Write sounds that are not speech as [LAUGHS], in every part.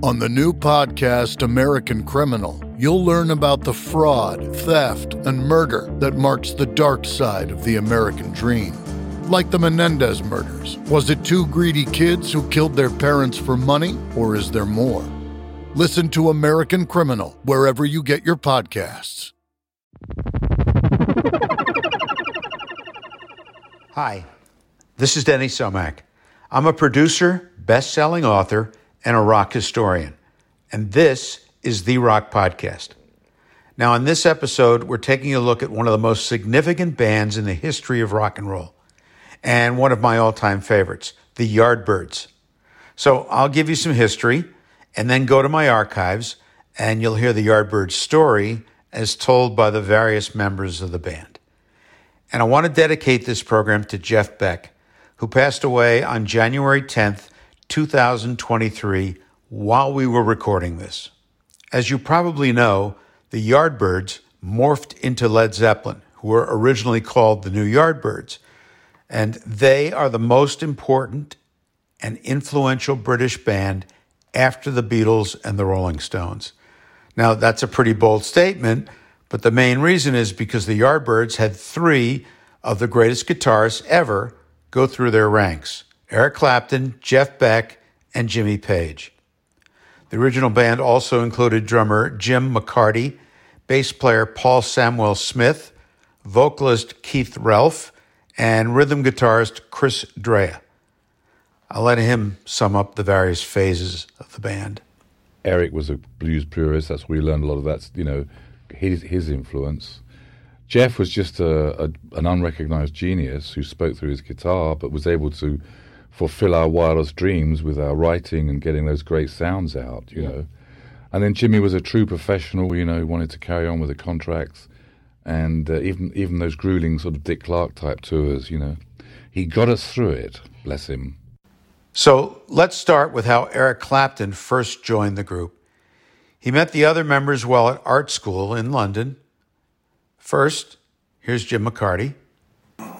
On the new podcast, American Criminal, you'll learn about the fraud, theft, and murder that marks the dark side of the American dream. Like the Menendez murders, was it two greedy kids who killed their parents for money, or is there more? Listen to American Criminal wherever you get your podcasts. Hi, this is Denny Somach. I'm a producer, best selling author, and a rock historian. And this is The Rock Podcast. Now, in this episode, we're taking a look at one of the most significant bands in the history of rock and roll, and one of my all time favorites, the Yardbirds. So I'll give you some history and then go to my archives, and you'll hear the Yardbirds story as told by the various members of the band. And I want to dedicate this program to Jeff Beck, who passed away on January 10th, 2023, while we were recording this. As you probably know, the Yardbirds morphed into Led Zeppelin, who were originally called the New Yardbirds, and they are the most important and influential British band after the Beatles and the Rolling Stones. Now, that's a pretty bold statement, but the main reason is because the Yardbirds had three of the greatest guitarists ever go through their ranks Eric Clapton, Jeff Beck, and Jimmy Page. The original band also included drummer Jim McCarty, bass player Paul Samwell Smith, vocalist Keith Relf, and rhythm guitarist Chris Dreja. I'll let him sum up the various phases of the band. Eric was a blues purist. That's where he learned a lot of that, you know, his his influence. Jeff was just a, a, an unrecognized genius who spoke through his guitar, but was able to fulfill our wildest dreams with our writing and getting those great sounds out, you yeah. know. And then Jimmy was a true professional, you know, wanted to carry on with the contracts, and uh, even even those grueling sort of Dick Clark type tours, you know, he got us through it. Bless him. So let's start with how Eric Clapton first joined the group. He met the other members while at art school in London. First, here's Jim McCarty.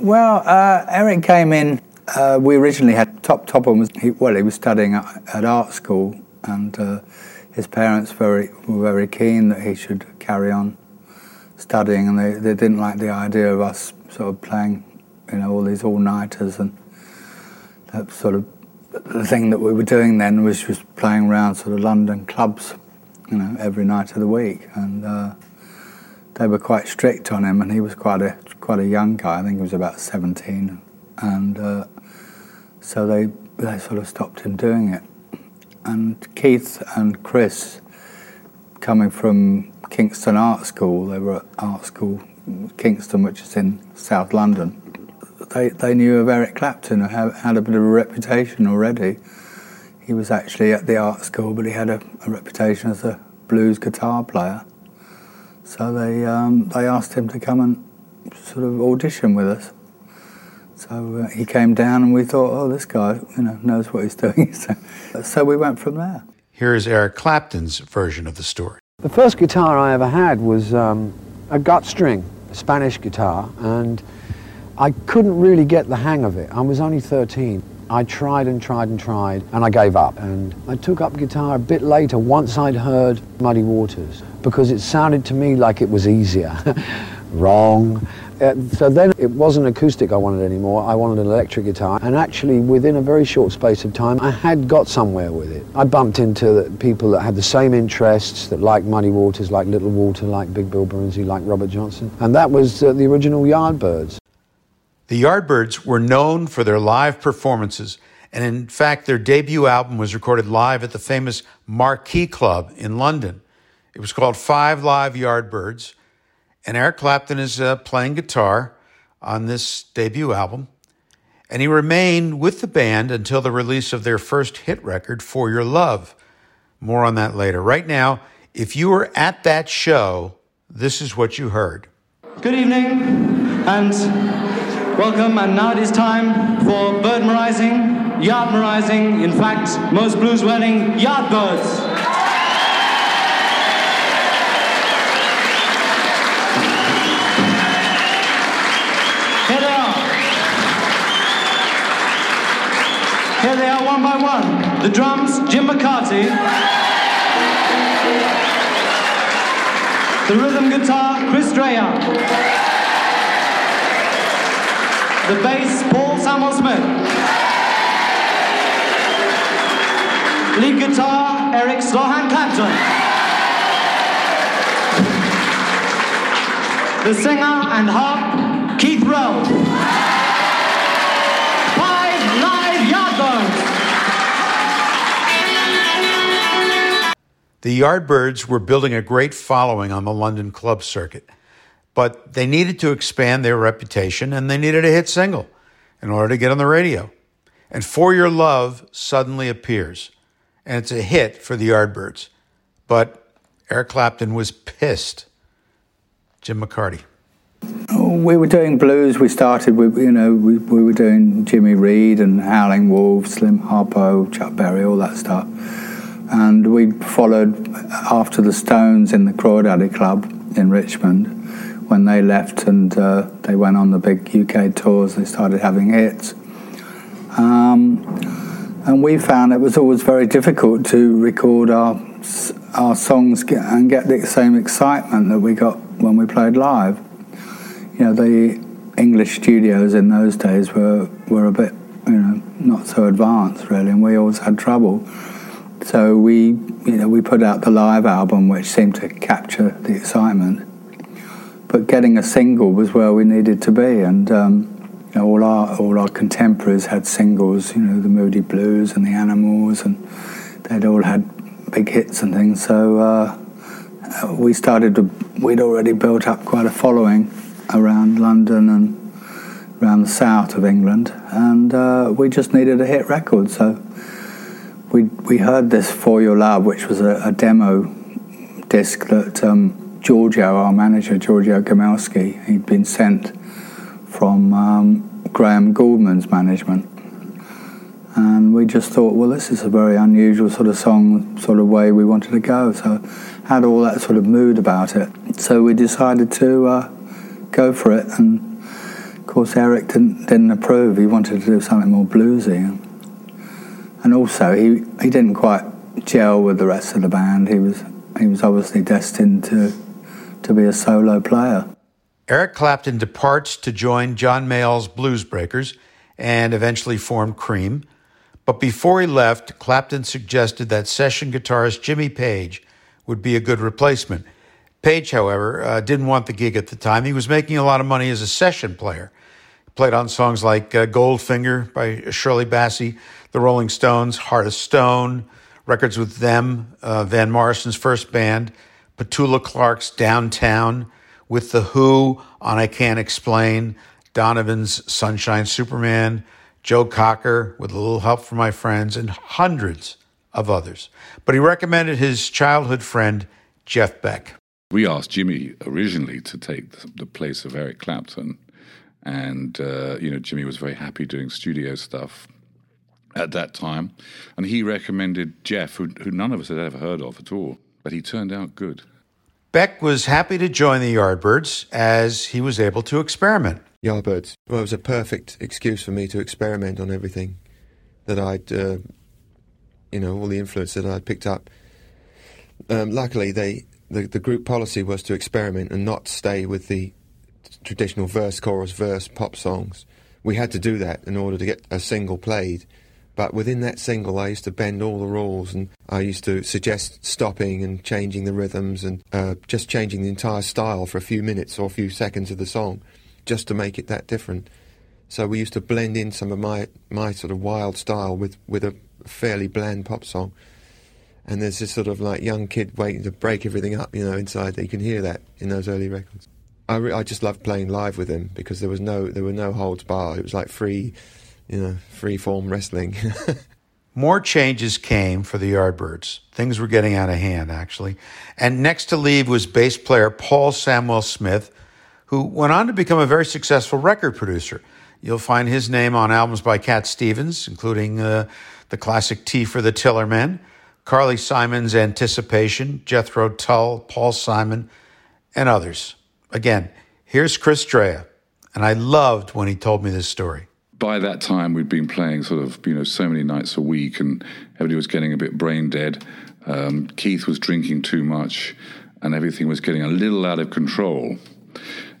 Well, uh, Eric came in. Uh, we originally had Top Topham was he, well, he was studying at, at art school, and uh, his parents very were very keen that he should carry on studying, and they, they didn't like the idea of us sort of playing, you know, all these all nighters and that sort of the thing that we were doing then was just playing around sort of London clubs, you know, every night of the week, and uh, they were quite strict on him, and he was quite a quite a young guy. I think he was about seventeen, and uh, so they they sort of stopped him doing it. And Keith and Chris, coming from Kingston Art School, they were at art school Kingston, which is in South London they, they knew of Eric Clapton, who had, a bit of a reputation already. He was actually at the art school, but he had a, a reputation as a blues guitar player. So they um, they asked him to come and sort of audition with us. So uh, he came down, and we thought, oh, this guy, you know, knows what he's doing. [LAUGHS] so, so we went from there. Here is Eric Clapton's version of the story. The first guitar I ever had was um, a gut string, a Spanish guitar, and I couldn't really get the hang of it. I was only 13. I tried and tried and tried, and I gave up. And I took up guitar a bit later once I'd heard Muddy Waters, because it sounded to me like it was easier. [LAUGHS] Wrong. Uh, so then it wasn't acoustic I wanted anymore, I wanted an electric guitar. And actually, within a very short space of time, I had got somewhere with it. I bumped into people that had the same interests, that liked Muddy Waters, like Little Walter, like Big Bill Broonzy, like Robert Johnson. And that was uh, the original Yardbirds. The Yardbirds were known for their live performances, and in fact, their debut album was recorded live at the famous Marquee Club in London. It was called Five Live Yardbirds, and Eric Clapton is uh, playing guitar on this debut album. And he remained with the band until the release of their first hit record, For Your Love. More on that later. Right now, if you were at that show, this is what you heard. Good evening, and Welcome, and now it is time for bird merizing, yard merizing, in fact, most blues wedding yard Here they are one by one. The drums, Jim McCarty. The rhythm guitar, Chris Dreja. The bass, Paul Samwell Smith. Lead guitar, Eric Slowhand Clapton. the singer and harp, Keith Rowe. The Yardbirds were building a great following on the London club circuit, but they needed to expand their reputation and they needed a hit single in order to get on the radio. And For Your Love suddenly appears, and it's a hit for the Yardbirds. But Eric Clapton was pissed. Jim McCarty. Oh, we were doing blues. We started with, you know, we, we were doing Jimmy Reed and Howling Wolf, Slim Harpo, Chuck Berry, all that stuff. And we followed after the Stones in the Crawdaddy Club in Richmond. When they left and uh, they went on the big UK tours, they started having hits. Um, and we found it was always very difficult to record our our songs and get the same excitement that we got when we played live. You know, the English studios in those days were were a bit, you know, not so advanced really, and we always had trouble. So we, you know, we put out the live album, which seemed to capture the excitement. But getting a single was where we needed to be, and um, you know, all our all our contemporaries had singles. You know, the Moody Blues and the Animals, and they'd all had big hits and things. So uh, we started to. We'd already built up quite a following around London and around the south of England, and uh, we just needed a hit record. So we we heard this "For Your Love," which was a, a demo disc that um, Giorgio, our manager, Giorgio Gomelsky, he'd been sent from um, Graham Gouldman's management, and we just thought, well, this is a very unusual sort of song, sort of way we wanted to go. So had all that sort of mood about it. So we decided to uh, go for it, and of course Eric didn't didn't approve. He wanted to do something more bluesy and also he, he didn't quite gel with the rest of the band. He was he was obviously destined to to be a solo player. Eric Clapton departs to join John Mayall's Blues Breakers and eventually formed Cream. But before he left, Clapton suggested that session guitarist Jimmy Page would be a good replacement. Page, however, uh, didn't want the gig at the time. He was making a lot of money as a session player. He played on songs like uh, Goldfinger by Shirley Bassey, The Rolling Stones, Heart of Stone, records with them, uh, Van Morrison's first band, Petula Clark's Downtown, with The Who on I Can't Explain, Donovan's Sunshine Superman, Joe Cocker with a little help from my friends, and hundreds of others. But he recommended his childhood friend, Jeff Beck. We asked Jimmy originally to take the place of Eric Clapton. And, uh, you know, Jimmy was very happy doing studio stuff at that time. And he recommended Jeff, who, who none of us had ever heard of at all. But he turned out good. Beck was happy to join the Yardbirds as he was able to experiment. Yardbirds. Well, it was a perfect excuse for me to experiment on everything that I'd, uh, you know, all the influence that I'd picked up. Um, luckily, they the, the group policy was to experiment and not stay with the traditional verse, chorus, verse pop songs. We had to do that in order to get a single played. But within that single, I used to bend all the rules and I used to suggest stopping and changing the rhythms and uh, just changing the entire style for a few minutes or a few seconds of the song just to make it that different. So we used to blend in some of my, my sort of wild style with, with a fairly bland pop song. And there's this sort of like young kid waiting to break everything up, you know, inside. You can hear that in those early records. I, re- I just loved playing live with him because there was no there were no holds barred. It was like free, you know, free form wrestling. [LAUGHS] More changes came for the Yardbirds. Things were getting out of hand, actually. And next to leave was bass player Paul Samwell Smith, who went on to become a very successful record producer. You'll find his name on albums by Cat Stevens, including uh, the classic Tea for the Tillerman, Carly Simon's Anticipation, Jethro Tull, Paul Simon, and others. Again, here's Chris Dreja, and I loved when he told me this story. By that time, we'd been playing sort of, you know, so many nights a week, and everybody was getting a bit brain dead. Um, Keith was drinking too much, and everything was getting a little out of control.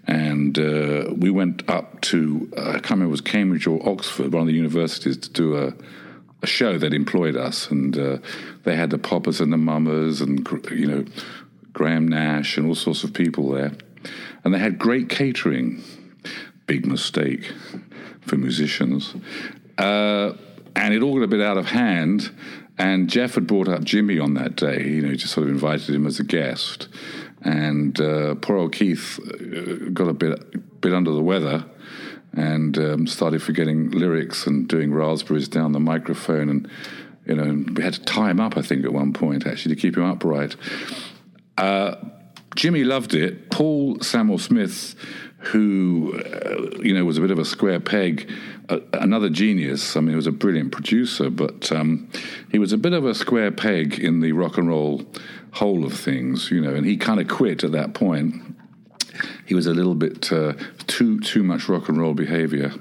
and uh, we went up to uh, I can't remember it was Cambridge or Oxford, one of the universities, to do a, a show that employed us, and uh, they had the Poppers and the Mummers, and you know Graham Nash and all sorts of people there, and they had great catering. Big mistake for musicians, uh, and it all got a bit out of hand. And Jeff had brought up Jimmy on that day, you know, he just sort of invited him as a guest. And uh, poor old Keith uh, got a bit bit under the weather and um, started forgetting lyrics and doing raspberries down the microphone. And, you know, we had to tie him up, I think, at one point, actually, to keep him upright. Uh, Jimmy loved it. Paul Samwell Smith, who, uh, you know, was a bit of a square peg, uh, another genius. I mean, he was a brilliant producer, but um, he was a bit of a square peg in the rock and roll whole of things, you know, and he kind of quit at that point. He was a little bit uh, too too much rock and roll behavior.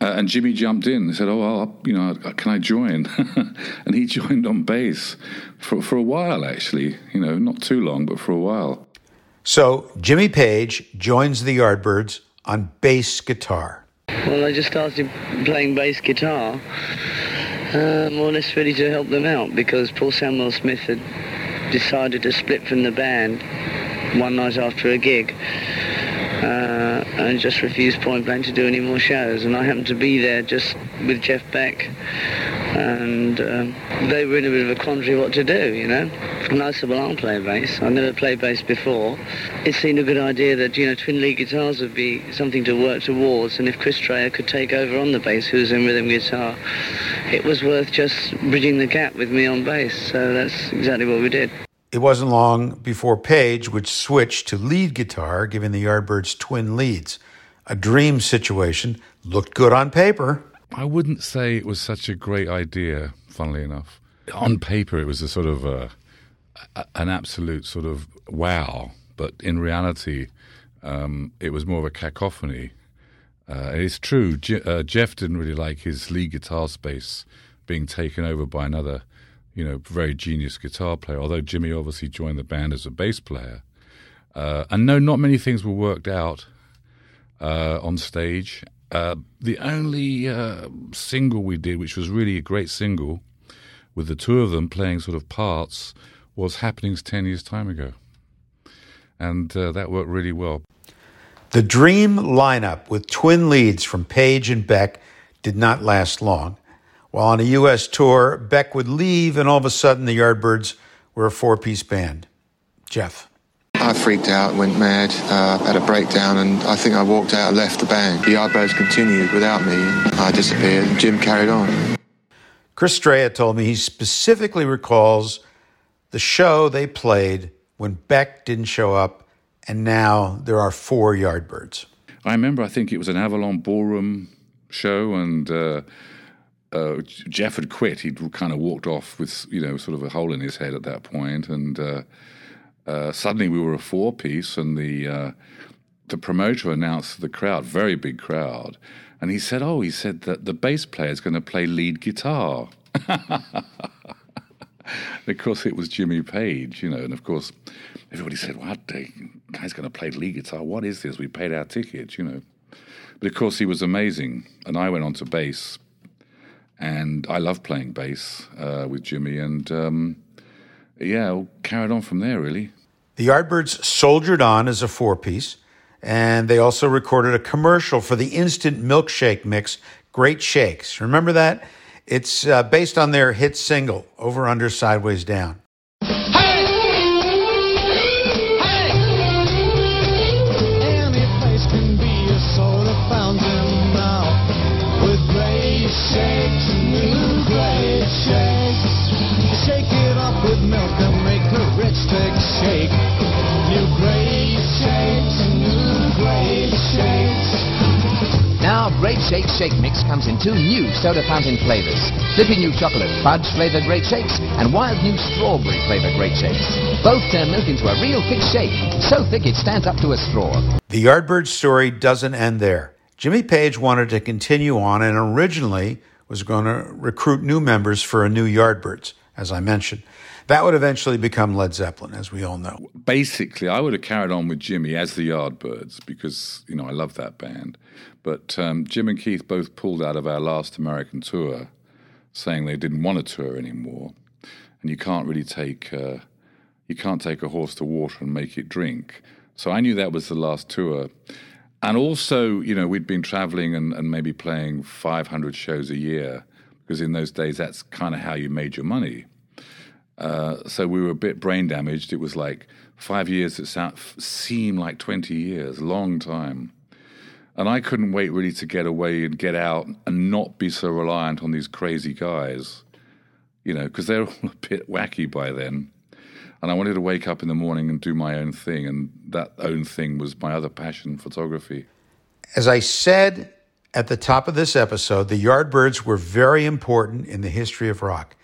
Uh, and Jimmy jumped in and said, "Oh, well, you know, can I join?" [LAUGHS] and he [LAUGHS] joined on bass for for a while, actually. You know, not too long, but for a while. So Jimmy Page joins the Yardbirds on bass guitar. Well, I just started playing bass guitar, uh, more or less ready to help them out because Paul Samwell Smith had decided to split from the band one night after a gig uh, and just refused point blank to do any more shows. And I happened to be there just with Jeff Beck, and um, they were in a bit of a quandary what to do, you know. And I said, well, I'll play bass. I've never played bass before. It seemed a good idea that, you know, twin lead guitars would be something to work towards, and if Chris Dreja could take over on the bass, who's in rhythm guitar, it was worth just bridging the gap with me on bass. So that's exactly what we did. It wasn't long before Page would switch to lead guitar, giving the Yardbirds twin leads. A dream situation, looked good on paper. I wouldn't say it was such a great idea, funnily enough. On paper, it was a sort of a, an absolute sort of wow, but in reality, um, it was more of a cacophony. Uh, it's true, uh, Jeff didn't really like his lead guitar space being taken over by another you know, very genius guitar player, although Jimmy obviously joined the band as a bass player. Uh, and no, not many things were worked out uh, on stage. Uh, the only uh, single we did, which was really a great single, with the two of them playing sort of parts, was Happenings 10 years' time ago. And uh, that worked really well. The dream lineup with twin leads from Page and Beck did not last long. While on a U.S. tour, Beck would leave, and all of a sudden, the Yardbirds were a four piece band. Jeff. I freaked out, went mad, uh, had a breakdown, and I think I walked out and left the band. The Yardbirds continued without me, and I disappeared, and Jim carried on. Chris Dreja told me he specifically recalls the show they played when Beck didn't show up, and now there are four Yardbirds. I remember, I think it was an Avalon Ballroom show, and uh, uh, Jeff had quit. He'd kind of walked off with you know sort of a hole in his head at that point, and uh, uh, suddenly we were a four piece, and the uh, the promoter announced to the crowd, very big crowd, and he said, "Oh, he said that the bass player is going to play lead guitar." [LAUGHS] of course, it was Jimmy Page, you know, and of course, everybody said, "What? The guy's going to play lead guitar? What is this? We paid our tickets, you know." But of course, he was amazing, and I went on to bass and I love playing bass uh, with Jimmy, and um, yeah, carried on from there really. The Yardbirds soldiered on as a four piece, and they also recorded a commercial for the instant milkshake mix, Great Shakes. Remember that? It's uh, based on their hit single, Over Under Sideways Down. Shake Shake Mix comes in two new soda fountain flavors. Flippy new chocolate fudge flavored Great Shakes and wild new strawberry flavored Great Shakes. Both turn milk into a real thick shake, so thick it stands up to a straw. The Yardbird story doesn't end there. Jimmy Page wanted to continue on and originally was going to recruit new members for a new Yardbirds, as I mentioned. That would eventually become Led Zeppelin, as we all know. Basically, I would have carried on with Jimmy as the Yardbirds because, you know, I love that band. But um, Jim and Keith both pulled out of our last American tour saying they didn't want to tour anymore. And you can't really take, uh, you can't take a horse to water and make it drink. So I knew that was the last tour. And also, you know, we'd been traveling and, and maybe playing 500 shows a year because in those days that's kind of how you made your money. Uh, so we were a bit brain damaged. It was like five years that seemed like 20 years, long time. And I couldn't wait really to get away and get out and not be so reliant on these crazy guys, you know, because they're [LAUGHS] all a bit wacky by then. And I wanted to wake up in the morning and do my own thing. And that own thing was my other passion, photography. As I said at the top of this episode, the Yardbirds were very important in the history of rock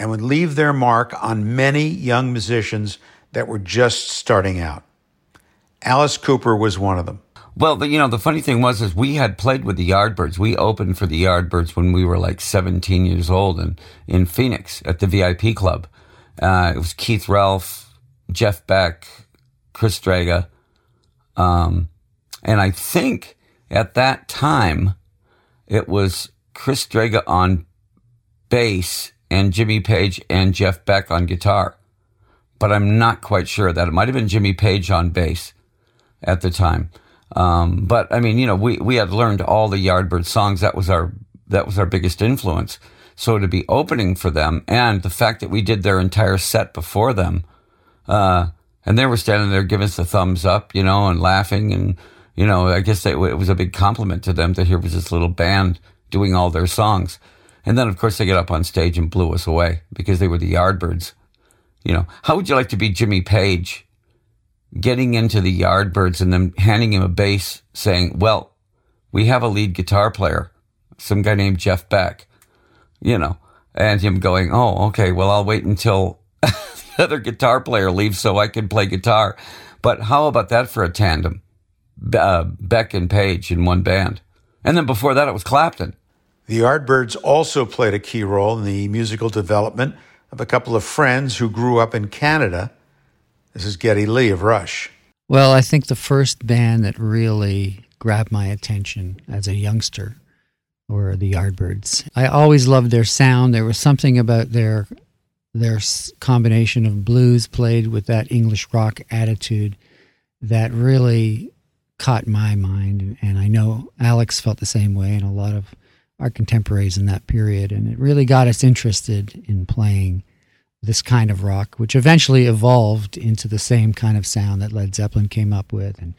and would leave their mark on many young musicians that were just starting out. Alice Cooper was one of them. Well, the, you know, the funny thing was, is we had played with the Yardbirds. We opened for the Yardbirds when we were like 17 years old in, in Phoenix at the VIP club. Uh, it was Keith Relf, Jeff Beck, Chris Strega. Um, and I think at that time, it was Chris Strega on bass and Jimmy Page and Jeff Beck on guitar. But I'm not quite sure that it might have been Jimmy Page on bass at the time. Um, but I mean, you know, we, we had learned all the Yardbird songs. That was our, that was our biggest influence. So to be opening for them and the fact that we did their entire set before them, uh, and they were standing there giving us the thumbs up, you know, and laughing. And, you know, I guess it was a big compliment to them that here was this little band doing all their songs. And then, of course, they get up on stage and blew us away because they were the Yardbirds. You know, how would you like to be Jimmy Page getting into the Yardbirds and then handing him a bass saying, well, we have a lead guitar player, some guy named Jeff Beck, you know, and him going, oh, okay, well, I'll wait until [LAUGHS] the other guitar player leaves so I can play guitar. But how about that for a tandem? Uh, Beck and Page in one band. And then before that, it was Clapton. The Yardbirds also played a key role in the musical development of a couple of friends who grew up in Canada this is Geddy Lee of Rush. Well, I think the first band that really grabbed my attention as a youngster were the Yardbirds. I always loved their sound. There was something about their their combination of blues played with that English rock attitude that really caught my mind. And I know Alex felt the same way, and a lot of our contemporaries in that period. And it really got us interested in playing this kind of rock, which eventually evolved into the same kind of sound that Led Zeppelin came up with. And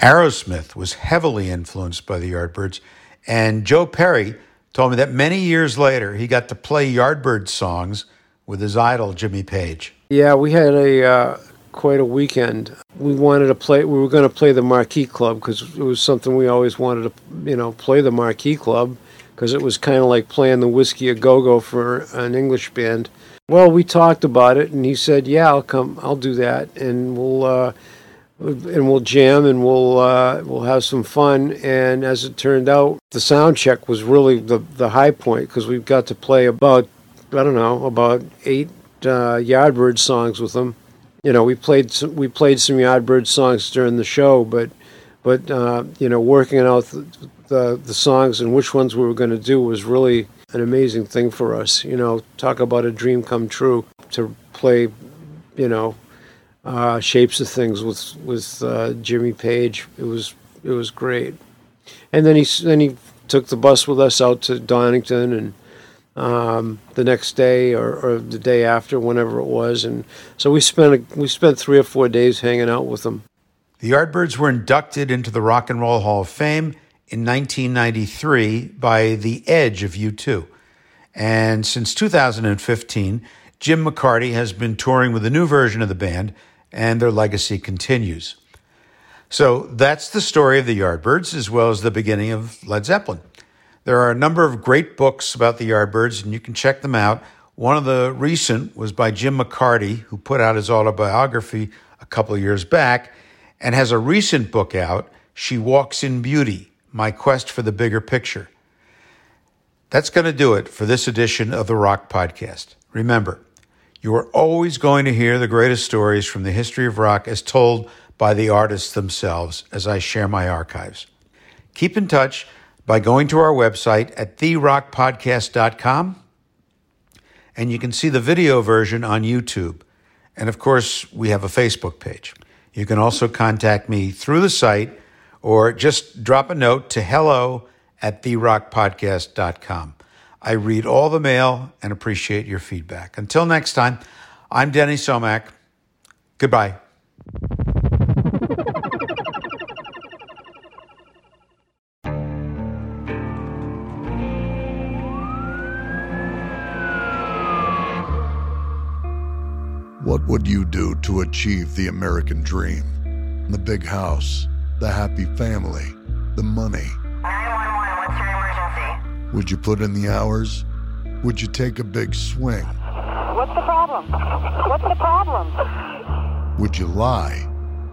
Aerosmith was heavily influenced by the Yardbirds, and Joe Perry told me that many years later he got to play Yardbird songs with his idol Jimmy Page. Yeah, we had a uh, quite a weekend. We wanted to play. We were going to play the Marquee Club because it was something we always wanted to, you know, play the Marquee Club because it was kind of like playing the Whisky a Go Go for an English band. Well, we talked about it, and he said, "Yeah, I'll come. I'll do that, and we'll uh, and we'll jam, and we'll uh, we'll have some fun." And as it turned out, the sound check was really the the high point because we got to play about I don't know about eight uh, Yardbird songs with them. You know, we played some, we played some Yardbird songs during the show, but but uh, you know, working out the the songs and which ones we were going to do was really an amazing thing for us. You know, talk about a dream come true to play, you know, uh, shapes of things with with uh, Jimmy Page. It was it was great. And then he then he took the bus with us out to Donington and. Um, the next day or, or, the day after, whenever it was, and so we spent a, we spent three or four days hanging out with them. The Yardbirds were inducted into the Rock and Roll Hall of Fame in 1993 by The Edge of U2. And since 2015, Jim McCarty has been touring with a new version of the band, and their legacy continues. So that's the story of the Yardbirds, as well as the beginning of Led Zeppelin. There are a number of great books about the Yardbirds, and you can check them out. One of the recent was by Jim McCarty, who put out his autobiography a couple of years back, and has a recent book out, She Walks in Beauty my quest for the bigger picture. That's going to do it for this edition of the Rock Podcast. Remember, You are always going to hear the greatest stories from the history of rock as told by the artists themselves as I share my archives. Keep in touch by going to our website at therockpodcast.com and you can see the video version on YouTube. And of course, we have a Facebook page. You can also contact me through the site or just drop a note to hello at therockpodcast.com. I read all the mail and appreciate your feedback. Until next time, I'm Denny Somach. Goodbye. What would you do to achieve the American dream? The big house, the happy family, the money. 911, what's your emergency? Would you put in the hours? Would you take a big swing? What's the problem? What's the problem? Would you lie?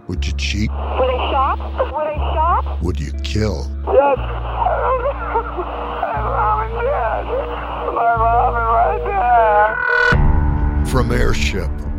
Would you cheat? Were they shot? Were they shot? Would you kill? Yes. Oh, my mom is dead. My mom is right there. From Airship,